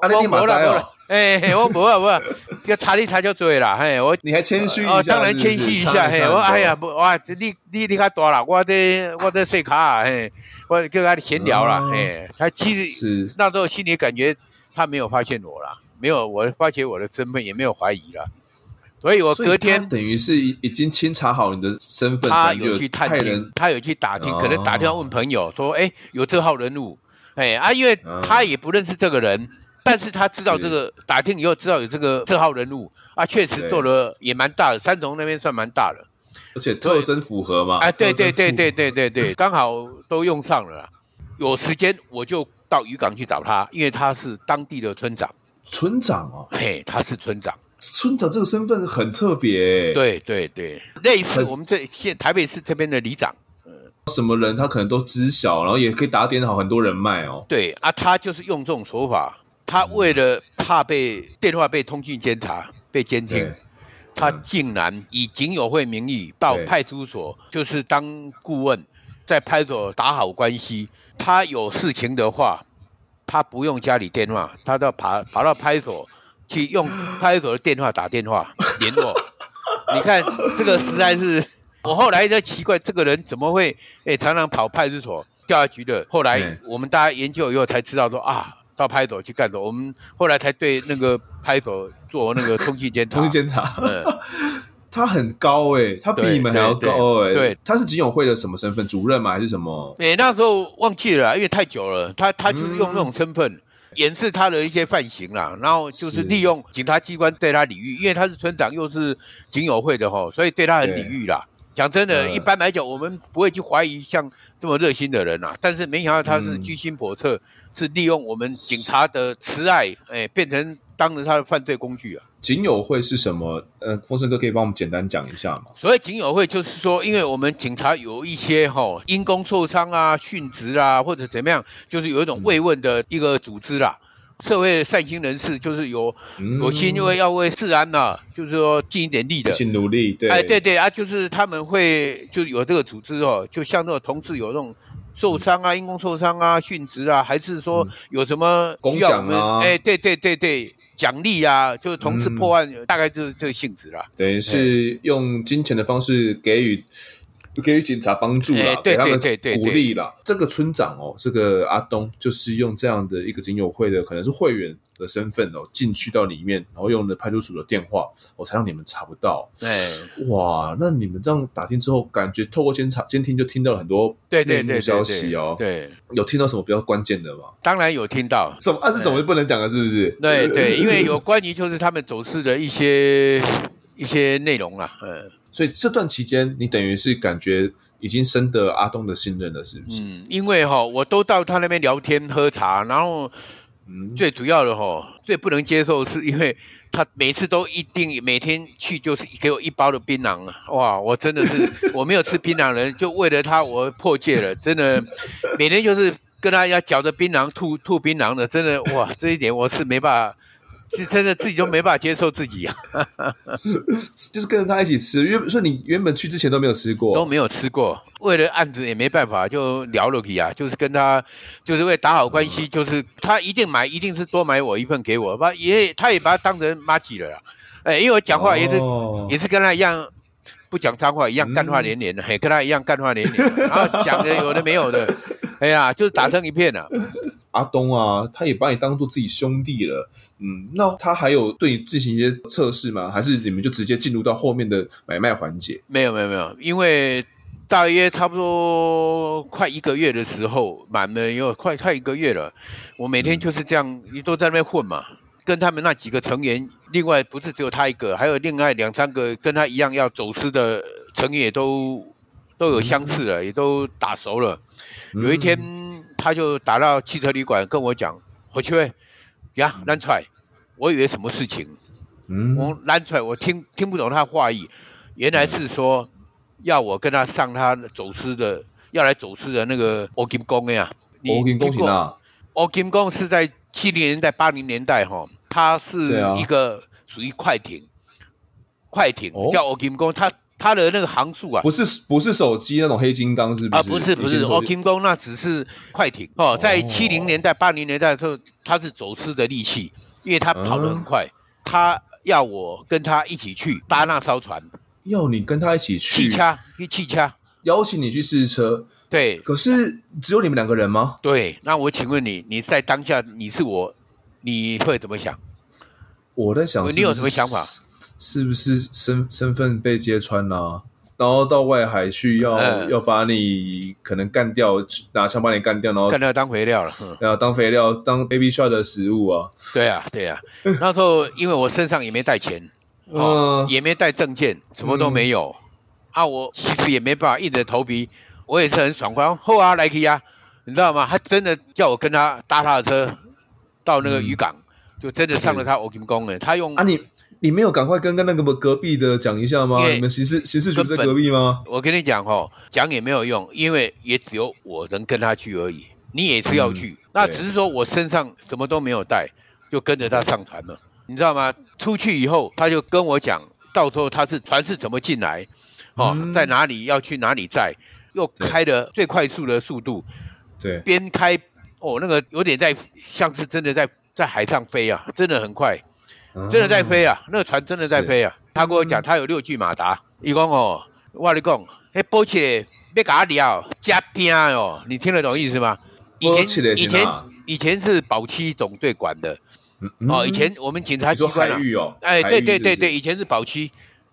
S1: 啊，你马仔哦。
S2: 哎，我无啊无啊，这个差你差就多啦，嘿，我
S1: 你还谦虚一下，
S2: 哦，当然谦虚一下，嘿，我哎呀不哇，你你你较大啦，我这我这细卡，嘿，我跟他闲聊了，嘿，他其实那时候心里感觉他没有发现我啦，没有我发觉我的身份，也没有怀疑了，所以我隔天
S1: 等于是已经清查好你的身份，
S2: 他有去探听，他有去打听，可能打电话问朋友说，哎，有这号人物，哎啊，因为他也不认识这个人。但是他知道这个打听以后，知道有这个这号人物啊，确实做了也蛮大的，三重那边算蛮大的，
S1: 而且特征符合嘛。
S2: 哎，对对对对对对对，刚好都用上了。有时间我就到渔港去找他，因为他是当地的村长。
S1: 村长哦，
S2: 嘿，他是村长。
S1: 村长这个身份很特别。
S2: 对对对，类似我们这现台北市这边的里长。
S1: 什么人他可能都知晓，然后也可以打点好很多人脉哦。
S2: 对啊，他就是用这种手法。他为了怕被电话被通讯监察、被监听，他竟然以警友会名义到派出所，就是当顾问，在派出所打好关系。他有事情的话，他不用家里电话，他到爬爬到派出所去用派出所的电话打电话 联络。你看这个实在是，我后来在奇怪，这个人怎么会诶常常跑派出所、调查局的？后来我们大家研究以后才知道说啊。到派出所去干的，我们后来才对那个派出所做那个通讯监察。
S1: 通讯监察，嗯，他很高哎、欸，他比你们还要高哎、欸。对，他是警友会的什么身份？主任吗？还是什么？
S2: 哎、欸，那时候忘记了，因为太久了。他他就是用那种身份、嗯、掩饰他的一些犯行啦，然后就是利用警察机关对他礼遇，因为他是村长又是警友会的吼，所以对他很礼遇啦。讲真的，一般来讲，我们不会去怀疑像这么热心的人啊。但是没想到他是居心叵测。嗯是利用我们警察的慈爱，哎，变成当着他的犯罪工具啊！
S1: 警友会是什么？呃，风生哥可以帮我们简单讲一下吗？
S2: 所谓警友会，就是说，因为我们警察有一些哈、哦、因公受伤啊、殉职啊，或者怎么样，就是有一种慰问的一个组织啦。嗯、社会善心人士就是有、嗯、有心，因为要为治安呐、啊，就是说尽一点力的，
S1: 尽努力。对，
S2: 哎，对对啊，就是他们会就有这个组织哦，就像那种同志有那种。受伤啊，因公受伤啊，殉职啊，还是说有什么需要我们？哎、嗯，对对对对，奖励啊，就是同时破案，嗯、大概就是这个性质啦。
S1: 等于是用金钱的方式给予。给予警察帮助了，给他们鼓励了。这个村长哦，这个阿东就是用这样的一个警友会的，可能是会员的身份哦，进去到里面，然后用了派出所的电话，我才让你们查不到。对，哇，那你们这样打听之后，感觉透过监察监听就听到了很多内幕消息哦。对，有听到什么比较关键的吗？
S2: 当然有听到。
S1: 什么？啊，是什么不能讲的？是不是？
S2: 对对，因为有关于就是他们走私的一些一些内容啦。嗯。
S1: 所以这段期间，你等于是感觉已经深得阿东的信任了，是不是？
S2: 嗯，因为哈，我都到他那边聊天喝茶，然后，嗯，最主要的哈，最不能接受是因为他每次都一定每天去就是给我一包的槟榔，哇，我真的是 我没有吃槟榔人，就为了他我破戒了，真的，每天就是跟他要嚼着槟榔吐吐槟榔的，真的哇，这一点我是没办法。是真的自己都没办法接受自己啊，
S1: 就是跟着他一起吃，原说你原本去之前都没有吃过，
S2: 都没有吃过，为了案子也没办法，就聊了起啊，就是跟他，就是为打好关系，就是他一定买，一定是多买我一份给我，把也他也把他当成麻吉了啦，哎，因为我讲话也是、哦、也是跟他一样，不讲脏话，一样干话连连的，嘿、嗯，跟他一样干话连连，然后讲的有的没有的，哎呀，就是打成一片了。
S1: 阿东啊，他也把你当做自己兄弟了，嗯，那他还有对你进行一些测试吗？还是你们就直接进入到后面的买卖环节？
S2: 没有，没有，没有，因为大约差不多快一个月的时候，满了有快快一个月了，我每天就是这样，你都在那边混嘛，跟他们那几个成员，另外不是只有他一个，还有另外两三个跟他一样要走私的成员，也都都有相似了，也都打熟了。有一天。嗯他就打到汽车旅馆跟我讲，回去呀，拦出来，我以为什么事情，嗯，我拦出来，我听听不懂他话意，原来是说要我跟他上他走私的，要来走私的那个欧金工呀，欧
S1: 金宫是哪？
S2: 哦，金宫是在七零年代、八零年代哈，它是一个属于快艇，快艇叫欧金宫，它它的那个航速啊，
S1: 不是不是手机那种黑金刚是不是？
S2: 啊，不是不是，哦金宫那只是快艇哦，在七零年代、八零年代的时候，它是走私的利器，因为它跑得很快，它要我跟他一起去搭那艘船，
S1: 要你跟他一起去，
S2: 气掐去气掐，
S1: 邀请你去试车。
S2: 对，
S1: 可是只有你们两个人吗？
S2: 对，那我请问你，你在当下你是我，你会怎么想？
S1: 我在想是是，
S2: 你有什么想法？
S1: 是不是身身份被揭穿了、啊，然后到外海去要、嗯、要把你可能干掉，拿枪把你干掉，然后
S2: 干掉当肥料了，
S1: 然后当肥料当 baby shark 的食物啊？
S2: 对啊，对啊。那时候因为我身上也没带钱，哦，嗯、也没带证件，什么都没有、嗯、啊，我其实也没办法硬着头皮。我也是很爽快，后啊来去啊，你知道吗？他真的叫我跟他搭他的车到那个渔港，嗯、就真的上了他欧金宫哎，他用
S1: 啊你你没有赶快跟跟那个隔壁的讲一下吗？你们刑事刑事局在隔壁吗？
S2: 我跟你讲哦，讲也没有用，因为也只有我能跟他去而已，你也是要去，嗯、那只是说我身上什么都没有带，就跟着他上船了，你知道吗？出去以后他就跟我讲，到时候他是船是怎么进来，哦，嗯、在哪里要去哪里载。又开的最快速的速度，
S1: 对，
S2: 边开哦，那个有点在像是真的在在海上飞啊，真的很快，真的在飞啊，那个船真的在飞啊。他跟我讲，他有六具马达。伊讲哦，我跟你讲，那波切别搞掉加拼哦，你听得懂意思吗？以前以前以前是保七总队管的，哦，以前我们警察局
S1: 海域哦，
S2: 哎，对对对对，以前是保七。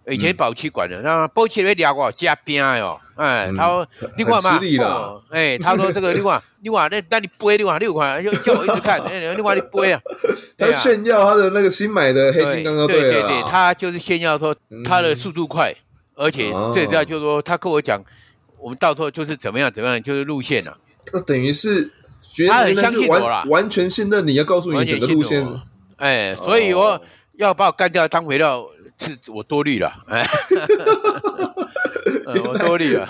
S2: 以前保期管的，那保期会聊我加边哦，哎，他说你看嘛，哎，他说这个你看，你看那那你背你看你看，就叫我一直看，哎，你看你背啊，
S1: 他炫耀他的那个新买的黑金刚刚，
S2: 对对对，他就是炫耀说他的速度快，而且最主要就是说他跟我讲，我们到时候就是怎么样怎么样，就是路线了。
S1: 那等于是他很相信我了，完全信任你要告诉你整个路线，
S2: 哎，所以我要把我干掉当肥料。是我多虑了，哎，我多虑了，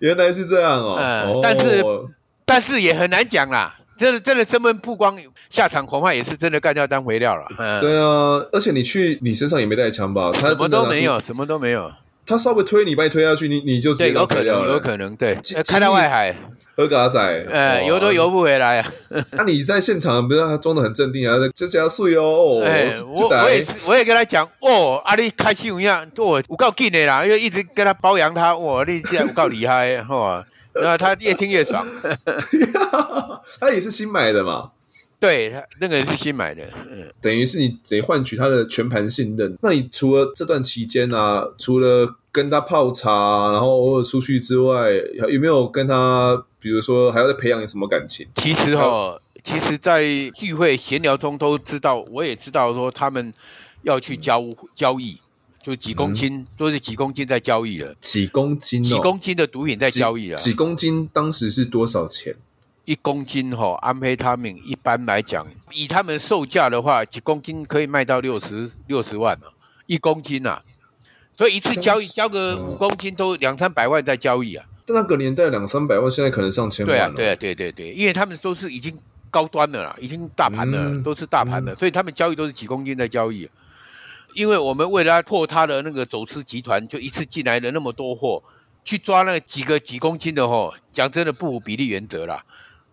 S1: 原来是这样哦。
S2: 嗯，但是但是也很难讲啦，真的真的身份不光，下场恐怕也是真的干掉当肥料了。嗯，
S1: 对啊，而且你去，你身上也没带枪吧？他
S2: 什么都没有，什么都没有。
S1: 他稍微推你，把你推下去，你你就
S2: 对，有可能，有可能，对，开到外海。
S1: 喝嘎仔，
S2: 呃，游都游不回来啊！
S1: 那你在现场，不是他装的很镇定啊，就加税哦。哎，
S2: 我我也我也跟他讲，哦，阿你开心一样，我我够劲的啦，因为一直跟他包养他，哇，你这样我够厉害，哇，然后他越听越爽。
S1: 他也是新买的嘛？
S2: 对，他那个是新买的，嗯，
S1: 等于是你得换取他的全盘信任。那你除了这段期间啊，除了跟他泡茶，然后偶尔出去之外，有没有跟他？比如说，还要再培养什么感情？
S2: 其实哈、哦，其实，在聚会闲聊中都知道，我也知道说他们要去交、嗯、交易，就几公斤，嗯、都是几公斤在交易了。
S1: 几公斤、哦？
S2: 几公斤的毒品在交易了？
S1: 几公斤？当时是多少钱？
S2: 一公斤哈、哦，安非他命一般来讲，以他们售价的话，几公斤可以卖到六十六十万了，一公斤呐、啊。所以一次交易交个五公斤都两三百万在交易啊。
S1: 但那个年代两三百万，现在可能上千万了。
S2: 对啊，对啊，对对对，因为他们都是已经高端的了，已经大盘了，嗯、都是大盘的，嗯、所以他们交易都是几公斤在交易。因为我们为了破他的那个走私集团，就一次进来了那么多货，去抓那几个几公斤的货，讲真的不符比例原则啦。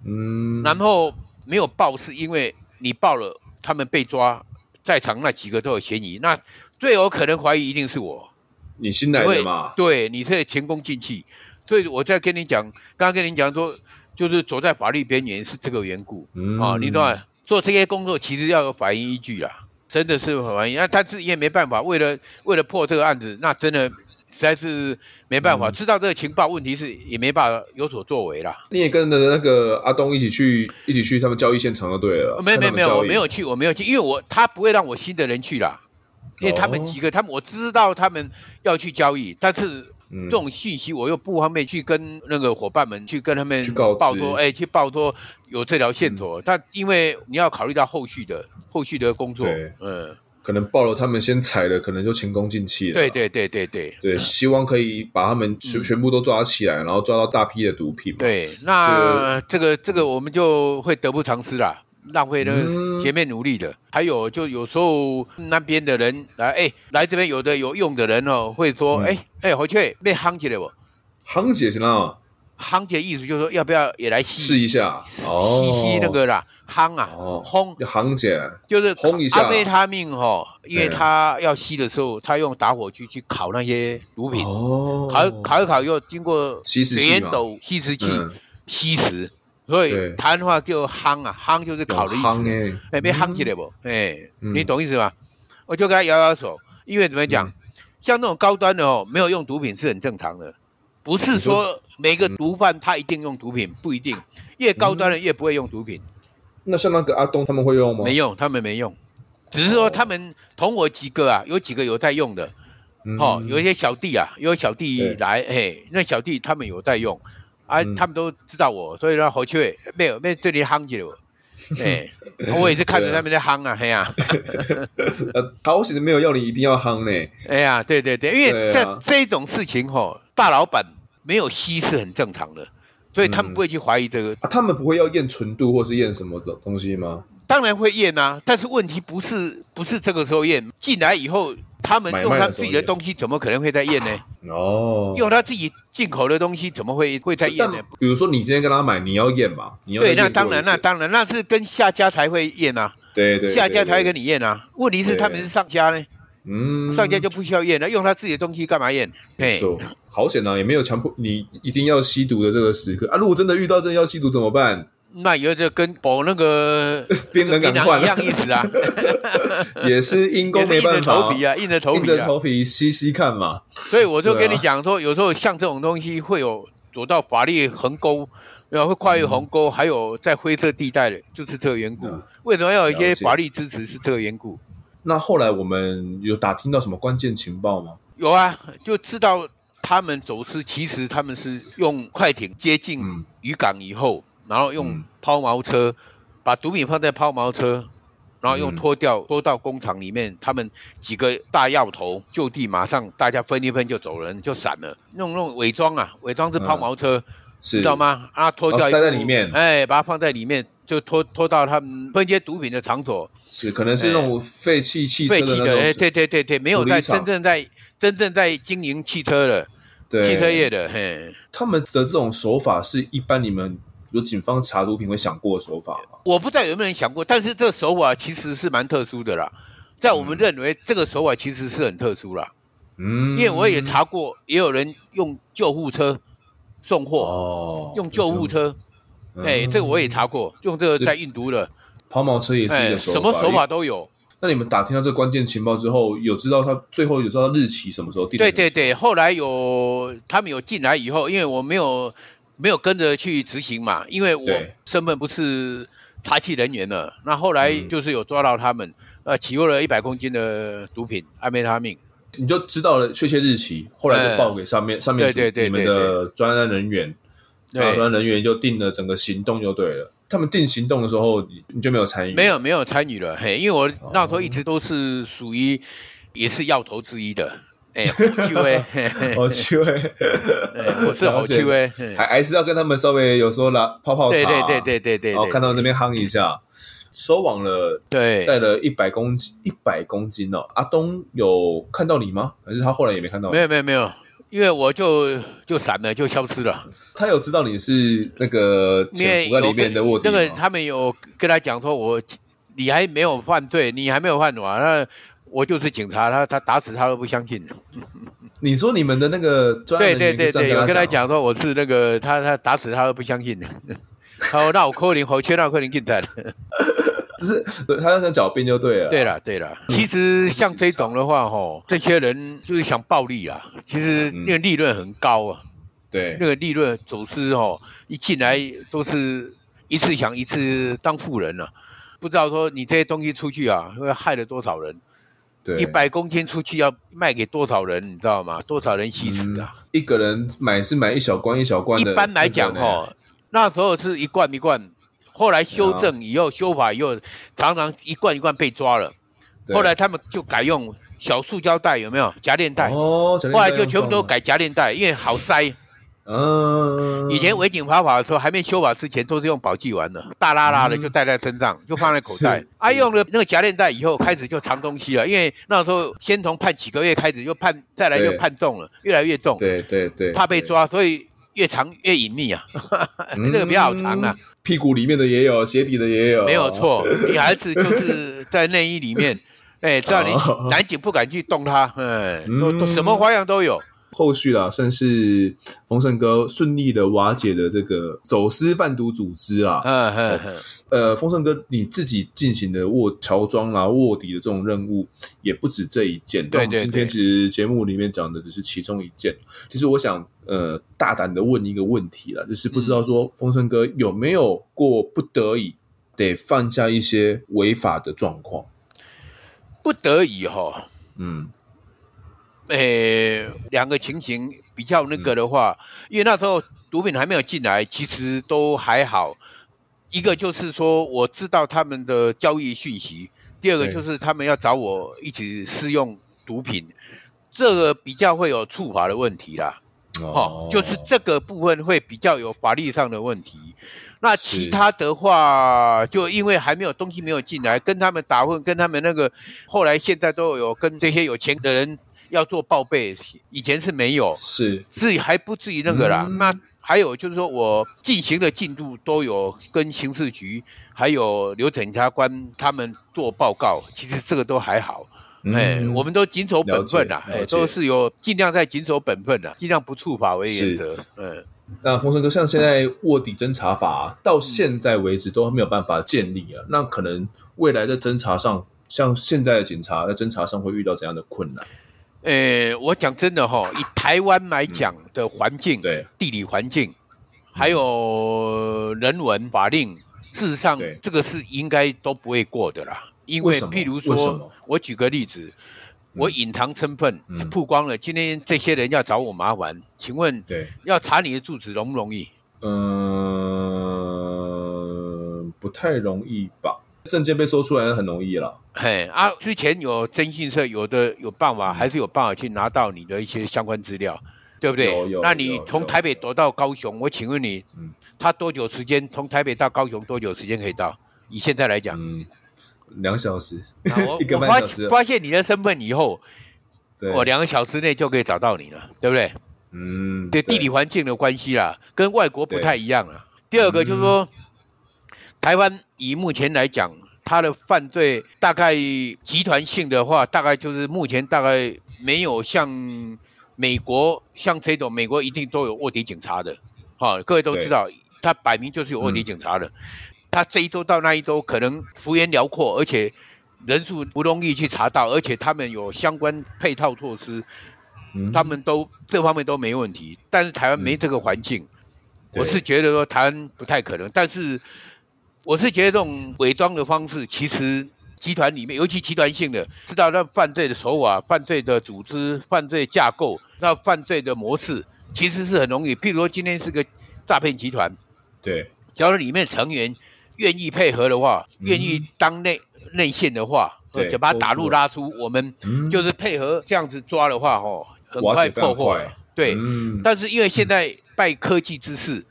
S2: 嗯。然后没有报，是因为你报了，他们被抓，在场那几个都有嫌疑，那最有可能怀疑一定是我。
S1: 你新来的嘛？
S2: 对，你是前功尽弃。所以我在跟你讲，刚刚跟你讲说，就是走在法律边缘是这个缘故、嗯、啊，你懂吗？做这些工作其实要有法院依据啦，真的是有法院。那但是也没办法，为了为了破这个案子，那真的实在是没办法。嗯、知道这个情报，问题是也没办法有所作为啦。
S1: 你也跟着那个阿东一起去，一起去他们交易现场就对了。
S2: 没有没有没有，我没有去，我没有去，因为我他不会让我新的人去啦，因为他们几个，他们我知道他们要去交易，但是。这种信息我又不方便去跟那个伙伴们去跟他们报说，哎，去报说有这条线索。但因为你要考虑到后续的后续的工作，嗯，
S1: 可能报了他们先踩了，可能就前功尽弃了。
S2: 对对对对对
S1: 对，希望可以把他们全全部都抓起来，然后抓到大批的毒品。
S2: 对，那这个这个我们就会得不偿失啦。浪费了前面努力的，嗯、还有就有时候那边的人来，哎，来这边有的有用的人哦，会说，哎、嗯、哎，回去被夯起来不？
S1: 夯起来是哪？
S2: 夯起来意思就是说，要不要也来吸
S1: 试一下？哦，
S2: 吸吸那个啦，夯啊，
S1: 轰起来，
S2: 就是
S1: 轰一下。
S2: 阿贝他命哈，因为他要吸的时候，他用打火机去烤那些毒品，哦，烤烤一烤又经过水烟斗吸食器吸食。所以台湾话就夯啊，夯就是烤的意思。哎，被夯起来不？哎，你懂意思吗？我就跟他摇摇手，因为怎么讲，像那种高端的哦，没有用毒品是很正常的，不是说每个毒贩他一定用毒品，不一定，越高端的越不会用毒品。
S1: 那像那个阿东他们会用吗？
S2: 没用，他们没用，只是说他们同我几个啊，有几个有在用的，哦，有一些小弟啊，有小弟来，哎，那小弟他们有在用。啊，他们都知道我，所以说回去没有没有这里夯起来，哎，我也是看着他们在夯啊，嘿呀，
S1: 呃，好险没有要你一定要夯呢，
S2: 哎呀，对对对，因为这这种事情吼，大老板没有吸是很正常的，所以他们不会去怀疑这个，
S1: 他们不会要验纯度或是验什么的东西吗？
S2: 当然会验啊，但是问题不是不是这个时候验，进来以后。他们用他自己的东西，怎么可能会再验呢？哦，用他自己进口的东西，怎么会会再验呢？
S1: 比如说，你今天跟他买，你要验嘛？你要
S2: 对，那当然，那当然，那是跟下家才会验啊。
S1: 对对，
S2: 下家才会跟你验啊。问题是他们是上家呢，嗯，上家就不需要验了，用他自己的东西干嘛验？
S1: 没错，好险啊，也没有强迫你一定要吸毒的这个时刻啊。如果真的遇到真的要吸毒怎么办？
S2: 那有就跟保那个
S1: 边人感换一
S2: 样意思啊，
S1: 也是因公没办法，
S2: 硬着头皮啊，硬着头皮，
S1: 硬着头皮吸吸看嘛。
S2: 所以我就跟你讲说，有时候像这种东西会有走到法律横沟，然后会跨越鸿沟，还有在灰色地带的，就是这个缘故。为什么要有一些法律支持？是这个缘故。
S1: 那后来我们有打听到什么关键情报吗？
S2: 有啊，就知道他们走私，其实他们是用快艇接近渔港以后。然后用抛锚车、嗯、把毒品放在抛锚车，然后用拖吊拖到工厂里面。他们几个大药头就地马上大家分一分就走人就散了。弄弄伪装啊，伪装是抛锚车，嗯、知道吗？啊，拖吊塞在里面，哎，把它放在里面，就拖拖到他们分接毒品的场所。
S1: 是，可能是那种废弃汽车的那
S2: 种。对对对对，没有在真正在真正在经营汽车的，对汽车业的。嘿，
S1: 他们的这种手法是一般你们。有警方查毒品会想过的手法吗？
S2: 我不知道有没有人想过，但是这个手法其实是蛮特殊的啦。在我们认为，这个手法其实是很特殊啦。嗯，因为我也查过，也有人用救护车送货，哦，用救护车，哎，这个我也查过，用这个在运毒的
S1: 抛锚车也是一个手法，
S2: 什么手法都有。
S1: 那你们打听到这个关键情报之后，有知道他最后有知道日期什么时候？
S2: 对对对，后来有他们有进来以后，因为我没有。没有跟着去执行嘛，因为我身份不是查缉人员了。那后来就是有抓到他们，嗯、呃，起获了一百公斤的毒品安非他命，
S1: 你就知道了确切日期。后来就报给上面，嗯、上面对对对你们的专案人员，然后专人员就定了整个行动就对了。他们定行动的时候，你你就没有参与？
S2: 没有没有参与了，嘿，因为我那时候一直都是属于也是要头之一的。哎，好趣味，
S1: 好趣味，
S2: 我是好趣味，
S1: 还还是要跟他们稍微有时候拿泡泡茶，
S2: 对对对对对对，
S1: 然后看到那边夯一下，收网了，对，带了一百公斤，一百公斤哦。阿东有看到你吗？还是他后来也没看到？
S2: 没有没有没有，因为我就就闪了，就消失了。
S1: 他有知道你是那个潜伏在里面的卧底吗？
S2: 那个他们有跟他讲说，我你还没有犯罪，你还没有犯法，那。我就是警察，他他打死他都不相信。
S1: 你说你们的那个专案
S2: 对对对对，有跟他讲说我是那个他他打死他都不相信的。好，那我扣零，好缺那扣零进来了。
S1: 就是他要想狡辩就对了。
S2: 对了对了，其实像这种的话，吼，这些人就是想暴利啊。其实那个利润很高啊。
S1: 对，
S2: 那个利润走私哦，一进来都是一次想一次当富人了，不知道说你这些东西出去啊，会害了多少人。一百公斤出去要卖给多少人，你知道吗？多少人吸食啊？
S1: 一个人买是买一小罐一小罐的。
S2: 一般来讲，哈，那时候是一罐一罐，后来修正以后，修法以后，常常一罐一罐被抓了。后来他们就改用小塑胶袋，有没有夹链袋？
S1: 哦，
S2: 后来就全部都改夹链袋，因为好塞。
S1: 嗯，
S2: 以前违警跑法的时候，还没修法之前，都是用保济丸的，大拉拉的就带在身上，嗯、就放在口袋。啊，用了那个夹链袋以后，开始就藏东西了，因为那时候先从判几个月开始，就判再来就判重了，越来越重。
S1: 对对对，
S2: 怕被抓，所以越藏越隐秘啊，那个比较好藏啊。
S1: 屁股里面的也有，鞋底的也有，
S2: 没有错。女孩子就是在内衣里面，哎，只要你男警不敢去动它，哎，都都什么花样都有。
S1: 后续啦，算是丰盛哥顺利的瓦解了这个走私贩毒组织啦。嗯嗯嗯。呃，丰盛哥你自己进行的卧乔装啊、卧底的这种任务，也不止这一件。对对对。今天其实节目里面讲的只是其中一件。其实我想，呃，大胆的问一个问题了，就是不知道说风声哥有没有过不得已得放下一些违法的状况？
S2: 不得已哈，嗯。诶，两个情形比较那个的话，嗯、因为那时候毒品还没有进来，其实都还好。一个就是说我知道他们的交易讯息，第二个就是他们要找我一起试用毒品，这个比较会有处罚的问题啦。哦，哦，就是这个部分会比较有法律上的问题。那其他的话，就因为还没有东西没有进来，跟他们打混，跟他们那个后来现在都有跟这些有钱的人。要做报备，以前是没有，是至于还不至于那个啦。嗯、那还有就是说我进行的进度都有跟刑事局还有刘检察官他们做报告，其实这个都还好。哎、嗯，我们都谨守本分啦，哎，都是有尽量在谨守本分的，尽量不触法为原则。嗯，
S1: 那丰盛哥，像现在卧底侦查法到现在为止都没有办法建立啊，那可能未来的侦查上，像现在的警察在侦查上会遇到怎样的困难？
S2: 呃、欸，我讲真的哈，以台湾来讲的环境，地理环境，还有人文法令，事实上这个是应该都不会过的啦。因为譬如说，我举个例子，我隐藏身份曝光了，今天这些人要找我麻烦，请问，对，要查你的住址容不容易？嗯、
S1: 呃，不太容易吧。证件被搜出来很容易了。
S2: 嘿啊，之前有征信社，有的有办法，还是有办法去拿到你的一些相关资料，对不对？有有。那你从台北躲到高雄，我请问你，嗯，他多久时间？从台北到高雄多久时间可以到？以现在来讲，嗯，
S1: 两 小时。
S2: 我我发发现你的身份以后，我两个小时内就可以找到你了，对不对？嗯，对，地理环境的关系啦，跟外国不太一样了。第二个就是说。台湾以目前来讲，它的犯罪大概集团性的话，大概就是目前大概没有像美国像这种，美国一定都有卧底警察的，哈，各位都知道，他摆明就是有卧底警察的，他这一周到那一周可能幅员辽阔，而且人数不容易去查到，而且他们有相关配套措施，他们都这方面都没问题。但是台湾没这个环境，我是觉得说台湾不太可能，但是。我是觉得这种伪装的方式，其实集团里面，尤其集团性的，知道那犯罪的手法、犯罪的组织、犯罪架构、那犯罪的模式，其实是很容易。譬如说，今天是个诈骗集团，
S1: 对，
S2: 假如里面成员愿意配合的话，愿意当内内线的话，就把他打入拉出，我们就是配合这样子抓的话，吼，很快破获。对，但是因为现在拜科技之赐。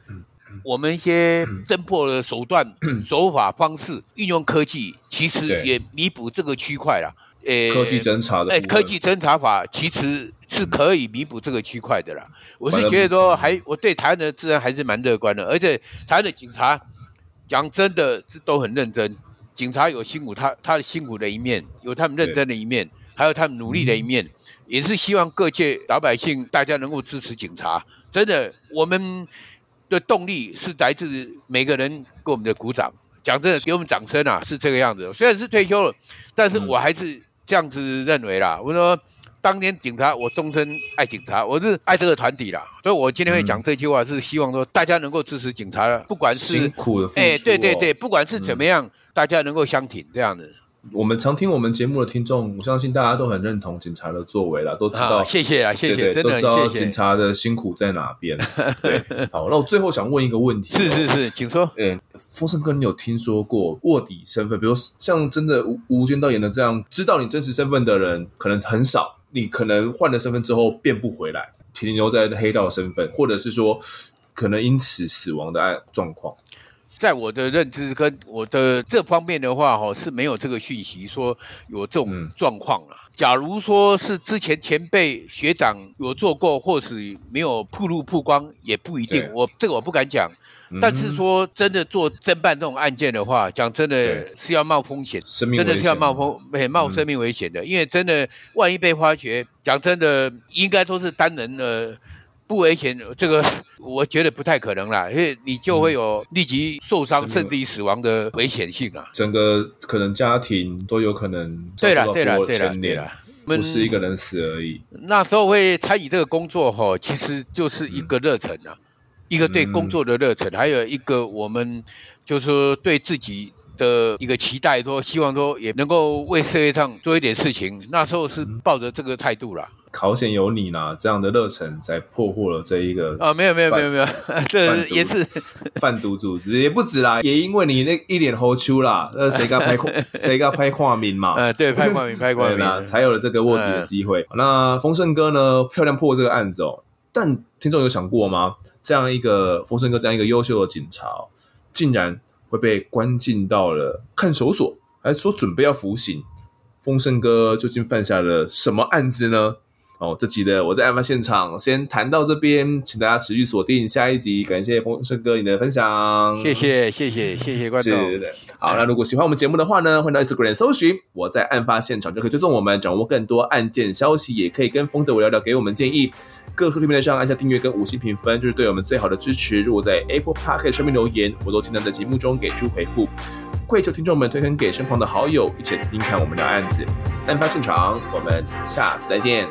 S2: 我们一些侦破的手段、手法、方式，运用科技，其实也弥补这个区块了。诶，
S1: 科技侦查的，
S2: 诶，科技侦查法其实是可以弥补这个区块的啦。我是觉得说，还我对台湾的治安还是蛮乐观的，而且台湾的警察讲真的是都很认真。警察有辛苦他他的辛苦的一面，有他们认真的一面，还有他们努力的一面，也是希望各界老百姓大家能够支持警察。真的，我们。的动力是来自每个人给我们的鼓掌，讲真的，给我们掌声啊，是这个样子。虽然是退休了，但是我还是这样子认为啦。我说，当年警察，我终身爱警察，我是爱这个团体啦。所以我今天会讲这句话，是希望说大家能够支持警察，不管是
S1: 辛苦的付出，
S2: 哎，对对对，不管是怎么样，大家能够相挺这样子。
S1: 我们常听我们节目的听众，我相信大家都很认同警察的作为啦，都知道。
S2: 啊、谢谢啊，谢谢，
S1: 对对
S2: 真的
S1: 都知道警察的辛苦在哪边。对，好，那我最后想问一个问题、喔，
S2: 是是是，请说。
S1: 嗯，风盛哥，你有听说过卧底身份？比如像真的无无间道演的这样，知道你真实身份的人可能很少，你可能换了身份之后变不回来，停留在黑道身份，或者是说可能因此死亡的案状况。
S2: 在我的认知跟我的这方面的话，哈是没有这个讯息说有这种状况啊。假如说是之前前辈学长有做过，或许没有曝露曝光，也不一定。我这个我不敢讲。但是说真的做侦办这种案件的话，讲真的是要冒风险，真的是要冒风冒生命危险的。因为真的万一被发觉，讲真的应该都是单人的。不危险，这个我觉得不太可能啦，因为你就会有立即受伤甚至于死亡的危险性啊。
S1: 整个可能家庭都有可能
S2: 对了，对了，对了，对了，
S1: 不是一个人死而已。
S2: 那时候会参与这个工作哈，其实就是一个热忱啊，一个对工作的热忱，还有一个我们就是说对自己的一个期待，说希望说也能够为社会上做一点事情。那时候是抱着这个态度啦。
S1: 考险有你呢，这样的热忱才破获了这一个
S2: 啊！没有没有没有没有，这也是
S1: 贩毒组织，也不止啦，也因为你那一脸猴秋啦，那谁敢拍 谁敢拍跨名嘛？
S2: 呃，对，拍跨名拍跨名 啦，
S1: 才有了这个卧底的机会。那丰盛哥呢，漂亮破这个案子哦。但听众有想过吗？这样一个丰盛哥，这样一个优秀的警察，竟然会被关进到了看守所，还说准备要服刑。风声哥究竟犯下了什么案子呢？哦，这集的我在案发现场先谈到这边，请大家持续锁定下一集。感谢风盛哥你的分享，
S2: 谢谢谢谢谢谢观众。是的，
S1: 好，那如果喜欢我们节目的话呢，欢迎到 Instagram 搜寻我在案发现场，就可以追踪我们，掌握更多案件消息，也可以跟风德我聊聊，给我们建议。各收听平台上按下订阅跟五星评分，就是对我们最好的支持。如果在 Apple Podcast 上面留言，我都尽量在节目中给出回复。跪求听众们推荐给身旁的好友，一起听听看我们的案子。案发现场，我们下次再见。